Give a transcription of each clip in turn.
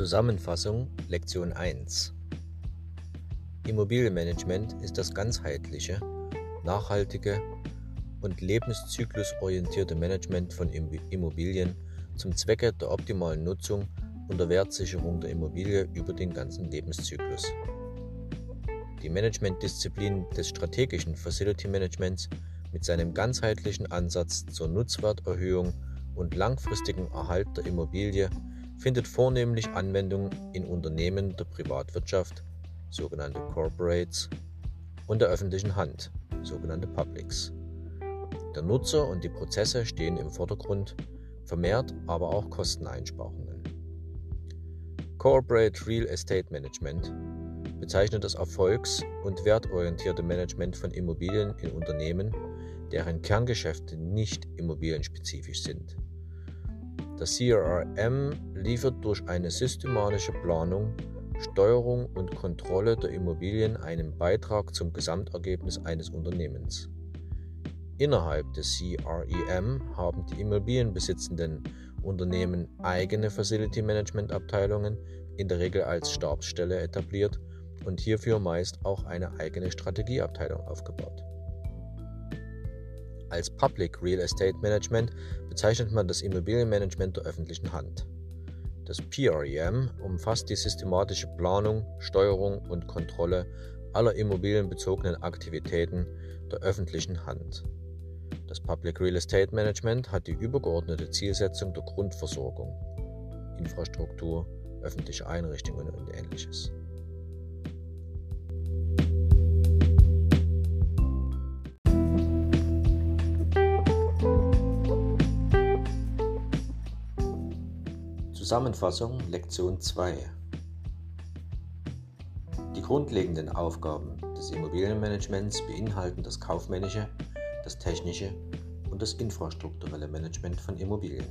Zusammenfassung Lektion 1 Immobilienmanagement ist das ganzheitliche, nachhaltige und lebenszyklusorientierte Management von Immobilien zum Zwecke der optimalen Nutzung und der Wertsicherung der Immobilie über den ganzen Lebenszyklus. Die Managementdisziplin des strategischen Facility Managements mit seinem ganzheitlichen Ansatz zur Nutzwerterhöhung und langfristigen Erhalt der Immobilie findet vornehmlich Anwendung in Unternehmen der Privatwirtschaft, sogenannte Corporates, und der öffentlichen Hand, sogenannte Publics. Der Nutzer und die Prozesse stehen im Vordergrund, vermehrt aber auch Kosteneinsparungen. Corporate Real Estate Management bezeichnet das erfolgs- und wertorientierte Management von Immobilien in Unternehmen, deren Kerngeschäfte nicht immobilienspezifisch sind. Das CRM liefert durch eine systematische Planung, Steuerung und Kontrolle der Immobilien einen Beitrag zum Gesamtergebnis eines Unternehmens. Innerhalb des CREM haben die immobilienbesitzenden Unternehmen eigene Facility Management Abteilungen, in der Regel als Stabsstelle etabliert und hierfür meist auch eine eigene Strategieabteilung aufgebaut. Als Public Real Estate Management bezeichnet man das Immobilienmanagement der öffentlichen Hand. Das PREM umfasst die systematische Planung, Steuerung und Kontrolle aller immobilienbezogenen Aktivitäten der öffentlichen Hand. Das Public Real Estate Management hat die übergeordnete Zielsetzung der Grundversorgung, Infrastruktur, öffentliche Einrichtungen und ähnliches. Zusammenfassung Lektion 2 Die grundlegenden Aufgaben des Immobilienmanagements beinhalten das kaufmännische, das technische und das infrastrukturelle Management von Immobilien.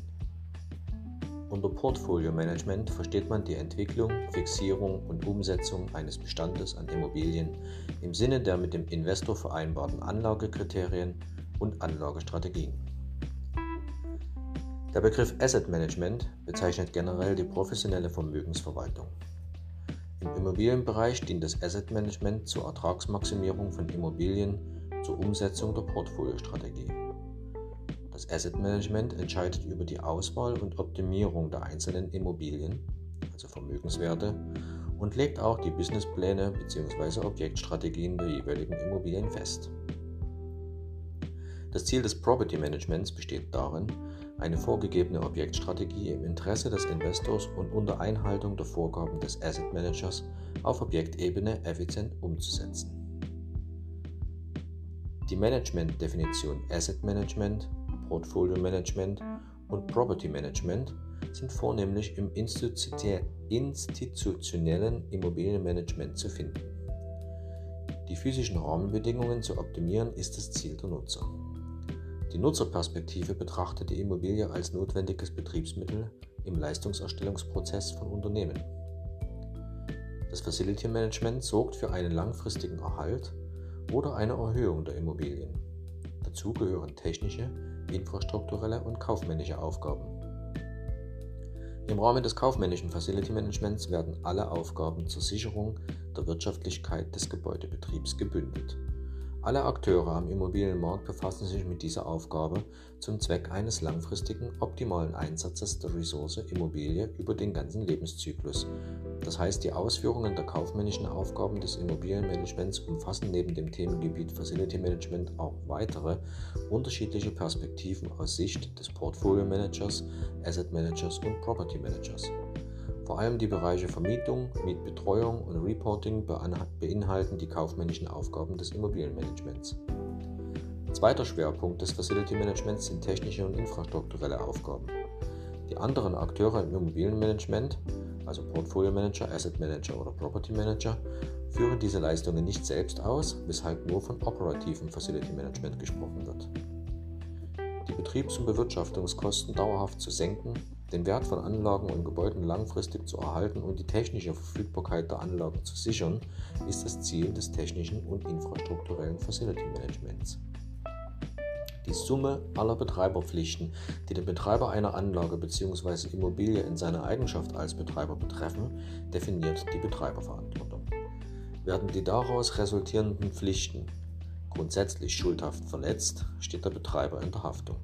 Unter Portfolio Management versteht man die Entwicklung, Fixierung und Umsetzung eines Bestandes an Immobilien im Sinne der mit dem Investor vereinbarten Anlagekriterien und Anlagestrategien. Der Begriff Asset Management bezeichnet generell die professionelle Vermögensverwaltung. Im Immobilienbereich dient das Asset Management zur Ertragsmaximierung von Immobilien zur Umsetzung der Portfoliostrategie. Das Asset Management entscheidet über die Auswahl und Optimierung der einzelnen Immobilien, also Vermögenswerte, und legt auch die Businesspläne bzw. Objektstrategien der jeweiligen Immobilien fest. Das Ziel des Property Managements besteht darin, eine vorgegebene Objektstrategie im Interesse des Investors und unter Einhaltung der Vorgaben des Asset Managers auf Objektebene effizient umzusetzen. Die Management-Definition Asset Management, Portfolio Management und Property Management sind vornehmlich im institutionellen Immobilienmanagement zu finden. Die physischen Rahmenbedingungen zu optimieren ist das Ziel der Nutzer. Die Nutzerperspektive betrachtet die Immobilie als notwendiges Betriebsmittel im Leistungserstellungsprozess von Unternehmen. Das Facility Management sorgt für einen langfristigen Erhalt oder eine Erhöhung der Immobilien. Dazu gehören technische, infrastrukturelle und kaufmännische Aufgaben. Im Rahmen des kaufmännischen Facility Managements werden alle Aufgaben zur Sicherung der Wirtschaftlichkeit des Gebäudebetriebs gebündelt. Alle Akteure am Immobilienmarkt befassen sich mit dieser Aufgabe zum Zweck eines langfristigen, optimalen Einsatzes der Ressource Immobilie über den ganzen Lebenszyklus. Das heißt, die Ausführungen der kaufmännischen Aufgaben des Immobilienmanagements umfassen neben dem Themengebiet Facility Management auch weitere unterschiedliche Perspektiven aus Sicht des Portfolio Managers, Asset Managers und Property Managers. Vor allem die Bereiche Vermietung, Mietbetreuung und Reporting beinhalten die kaufmännischen Aufgaben des Immobilienmanagements. Zweiter Schwerpunkt des Facility Managements sind technische und infrastrukturelle Aufgaben. Die anderen Akteure im Immobilienmanagement, also Portfolio Manager, Asset Manager oder Property Manager, führen diese Leistungen nicht selbst aus, weshalb nur von operativem Facility Management gesprochen wird. Die Betriebs- und Bewirtschaftungskosten dauerhaft zu senken den Wert von Anlagen und Gebäuden langfristig zu erhalten und die technische Verfügbarkeit der Anlagen zu sichern, ist das Ziel des technischen und infrastrukturellen Facility Managements. Die Summe aller Betreiberpflichten, die den Betreiber einer Anlage bzw. Immobilie in seiner Eigenschaft als Betreiber betreffen, definiert die Betreiberverantwortung. Werden die daraus resultierenden Pflichten grundsätzlich schuldhaft verletzt, steht der Betreiber in der Haftung.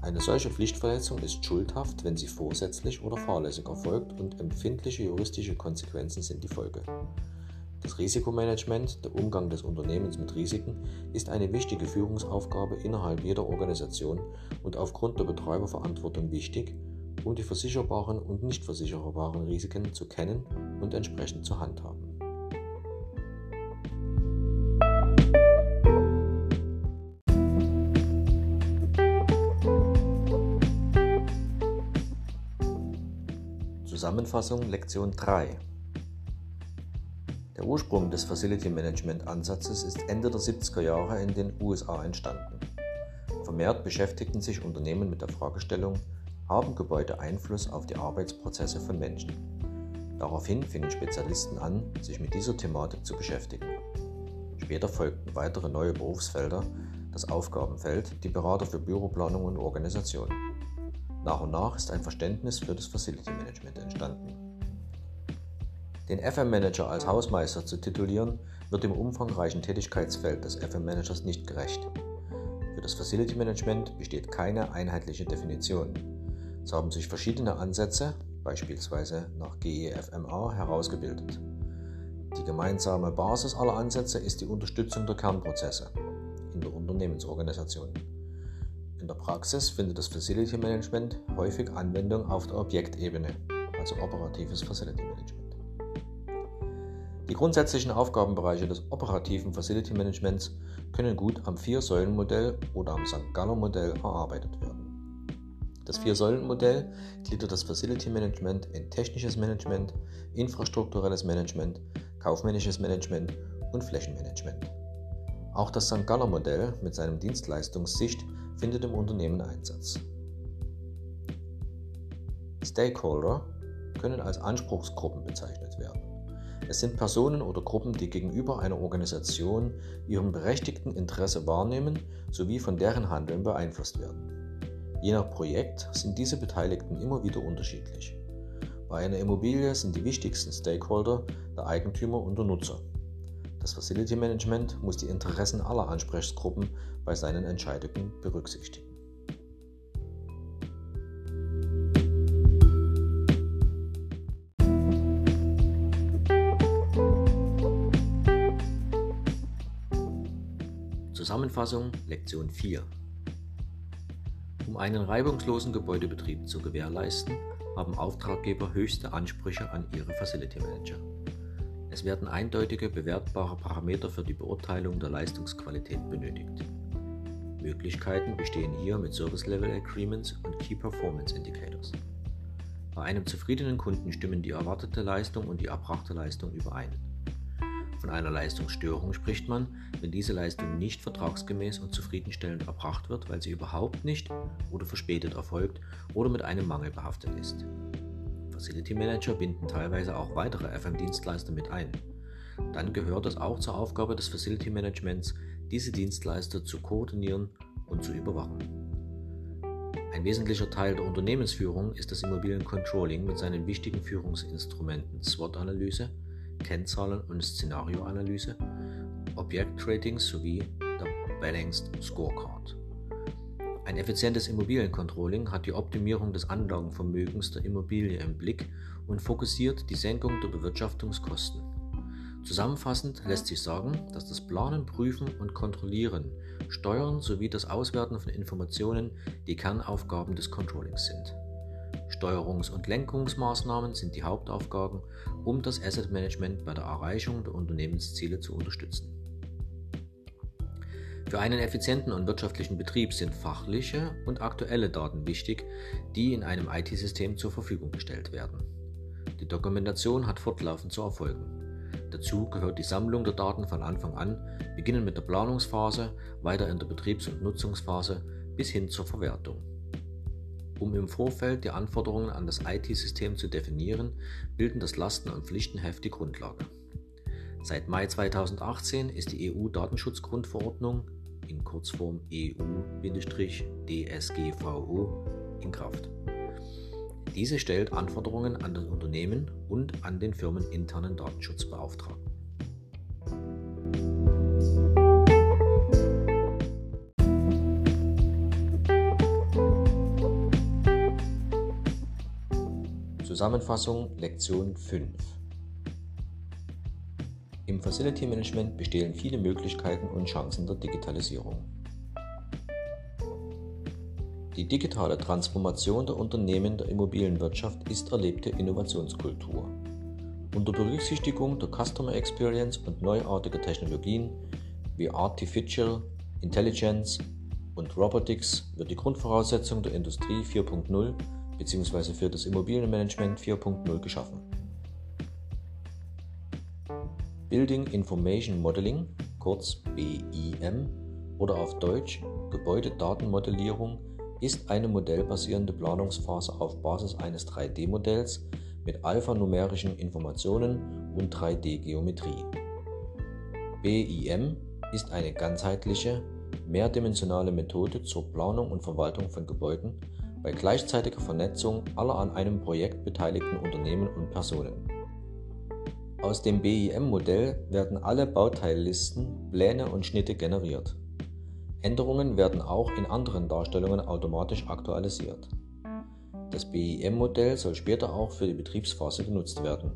Eine solche Pflichtverletzung ist schuldhaft, wenn sie vorsätzlich oder fahrlässig erfolgt und empfindliche juristische Konsequenzen sind die Folge. Das Risikomanagement, der Umgang des Unternehmens mit Risiken, ist eine wichtige Führungsaufgabe innerhalb jeder Organisation und aufgrund der Betreiberverantwortung wichtig, um die versicherbaren und nicht versicherbaren Risiken zu kennen und entsprechend zu handhaben. Zusammenfassung Lektion 3 Der Ursprung des Facility Management Ansatzes ist Ende der 70er Jahre in den USA entstanden. Vermehrt beschäftigten sich Unternehmen mit der Fragestellung, haben Gebäude Einfluss auf die Arbeitsprozesse von Menschen? Daraufhin fingen Spezialisten an, sich mit dieser Thematik zu beschäftigen. Später folgten weitere neue Berufsfelder, das Aufgabenfeld, die Berater für Büroplanung und Organisation. Nach und nach ist ein Verständnis für das Facility Management entstanden. Den FM Manager als Hausmeister zu titulieren, wird dem umfangreichen Tätigkeitsfeld des FM Managers nicht gerecht. Für das Facility Management besteht keine einheitliche Definition. Es haben sich verschiedene Ansätze, beispielsweise nach GEFMA, herausgebildet. Die gemeinsame Basis aller Ansätze ist die Unterstützung der Kernprozesse in der Unternehmensorganisation. In der Praxis findet das Facility Management häufig Anwendung auf der Objektebene, also operatives Facility Management. Die grundsätzlichen Aufgabenbereiche des operativen Facility Managements können gut am Vier-Säulen-Modell oder am St. Galler Modell erarbeitet werden. Das Vier-Säulen-Modell gliedert das Facility Management in technisches Management, infrastrukturelles Management, kaufmännisches Management und Flächenmanagement. Auch das St. Galler Modell mit seinem Dienstleistungssicht findet im Unternehmen Einsatz. Stakeholder können als Anspruchsgruppen bezeichnet werden. Es sind Personen oder Gruppen, die gegenüber einer Organisation ihren berechtigten Interesse wahrnehmen sowie von deren Handeln beeinflusst werden. Je nach Projekt sind diese Beteiligten immer wieder unterschiedlich. Bei einer Immobilie sind die wichtigsten Stakeholder der Eigentümer und der Nutzer. Das Facility Management muss die Interessen aller Ansprechgruppen bei seinen Entscheidungen berücksichtigen. Zusammenfassung Lektion 4 Um einen reibungslosen Gebäudebetrieb zu gewährleisten, haben Auftraggeber höchste Ansprüche an ihre Facility Manager. Es werden eindeutige, bewertbare Parameter für die Beurteilung der Leistungsqualität benötigt. Möglichkeiten bestehen hier mit Service Level Agreements und Key Performance Indicators. Bei einem zufriedenen Kunden stimmen die erwartete Leistung und die erbrachte Leistung überein. Von einer Leistungsstörung spricht man, wenn diese Leistung nicht vertragsgemäß und zufriedenstellend erbracht wird, weil sie überhaupt nicht oder verspätet erfolgt oder mit einem Mangel behaftet ist. Facility Manager binden teilweise auch weitere FM-Dienstleister mit ein. Dann gehört es auch zur Aufgabe des Facility Managements, diese Dienstleister zu koordinieren und zu überwachen. Ein wesentlicher Teil der Unternehmensführung ist das Immobiliencontrolling mit seinen wichtigen Führungsinstrumenten SWOT-Analyse, Kennzahlen- und Szenarioanalyse, Objektratings sowie der Balanced Scorecard. Ein effizientes Immobiliencontrolling hat die Optimierung des Anlagenvermögens der Immobilie im Blick und fokussiert die Senkung der Bewirtschaftungskosten. Zusammenfassend lässt sich sagen, dass das Planen, Prüfen und Kontrollieren, Steuern sowie das Auswerten von Informationen die Kernaufgaben des Controllings sind. Steuerungs- und Lenkungsmaßnahmen sind die Hauptaufgaben, um das Asset Management bei der Erreichung der Unternehmensziele zu unterstützen. Für einen effizienten und wirtschaftlichen Betrieb sind fachliche und aktuelle Daten wichtig, die in einem IT-System zur Verfügung gestellt werden. Die Dokumentation hat fortlaufend zu erfolgen. Dazu gehört die Sammlung der Daten von Anfang an, beginnend mit der Planungsphase, weiter in der Betriebs- und Nutzungsphase bis hin zur Verwertung. Um im Vorfeld die Anforderungen an das IT-System zu definieren, bilden das Lasten- und Pflichtenheft die Grundlage. Seit Mai 2018 ist die EU-Datenschutzgrundverordnung in Kurzform EU-DSGVO in Kraft. Diese stellt Anforderungen an das Unternehmen und an den firmeninternen Datenschutzbeauftragten. Zusammenfassung Lektion 5 Im Facility Management bestehen viele Möglichkeiten und Chancen der Digitalisierung. Die digitale Transformation der Unternehmen der Immobilienwirtschaft ist erlebte Innovationskultur. Unter Berücksichtigung der Customer Experience und neuartiger Technologien wie Artificial Intelligence und Robotics wird die Grundvoraussetzung der Industrie 4.0 bzw. für das Immobilienmanagement 4.0 geschaffen. Building Information Modeling, kurz BIM oder auf Deutsch Gebäudedatenmodellierung, ist eine modellbasierende Planungsphase auf Basis eines 3D-Modells mit alphanumerischen Informationen und 3D-Geometrie. BIM ist eine ganzheitliche, mehrdimensionale Methode zur Planung und Verwaltung von Gebäuden bei gleichzeitiger Vernetzung aller an einem Projekt beteiligten Unternehmen und Personen. Aus dem BIM-Modell werden alle Bauteillisten, Pläne und Schnitte generiert. Änderungen werden auch in anderen Darstellungen automatisch aktualisiert. Das BIM-Modell soll später auch für die Betriebsphase genutzt werden.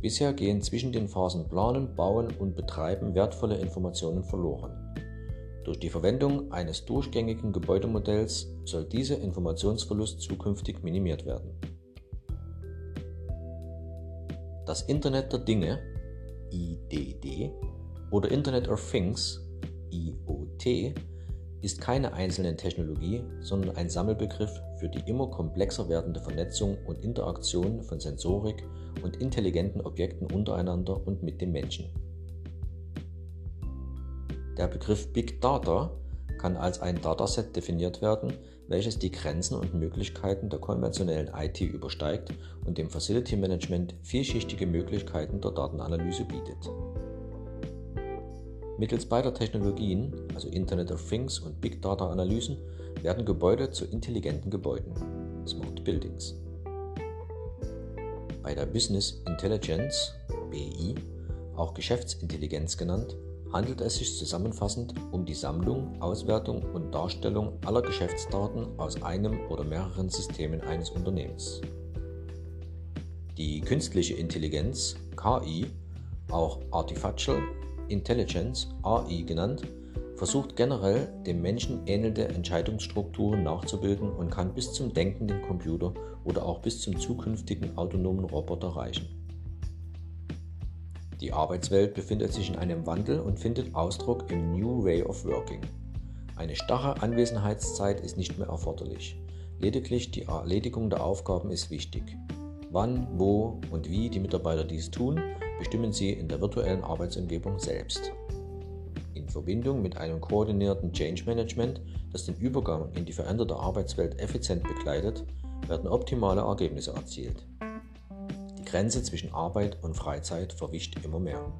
Bisher gehen zwischen den Phasen Planen, Bauen und Betreiben wertvolle Informationen verloren. Durch die Verwendung eines durchgängigen Gebäudemodells soll dieser Informationsverlust zukünftig minimiert werden. Das Internet der Dinge IDD oder Internet of Things IoT ist keine einzelne Technologie, sondern ein Sammelbegriff für die immer komplexer werdende Vernetzung und Interaktion von Sensorik und intelligenten Objekten untereinander und mit dem Menschen. Der Begriff Big Data kann als ein Dataset definiert werden, welches die Grenzen und Möglichkeiten der konventionellen IT übersteigt und dem Facility Management vielschichtige Möglichkeiten der Datenanalyse bietet. Mittels beider Technologien, also Internet of Things und Big Data Analysen, werden Gebäude zu intelligenten Gebäuden, Smart Buildings. Bei der Business Intelligence, BI, auch Geschäftsintelligenz genannt, handelt es sich zusammenfassend um die Sammlung, Auswertung und Darstellung aller Geschäftsdaten aus einem oder mehreren Systemen eines Unternehmens. Die künstliche Intelligenz, KI, auch Artificial Intelligence, AI genannt, versucht generell dem Menschen ähnelnde Entscheidungsstrukturen nachzubilden und kann bis zum denkenden Computer oder auch bis zum zukünftigen autonomen Roboter reichen. Die Arbeitswelt befindet sich in einem Wandel und findet Ausdruck im New Way of Working. Eine starre Anwesenheitszeit ist nicht mehr erforderlich. Lediglich die Erledigung der Aufgaben ist wichtig. Wann, wo und wie die Mitarbeiter dies tun, bestimmen sie in der virtuellen Arbeitsumgebung selbst. In Verbindung mit einem koordinierten Change Management, das den Übergang in die veränderte Arbeitswelt effizient begleitet, werden optimale Ergebnisse erzielt. Grenze zwischen Arbeit und Freizeit verwischt immer mehr.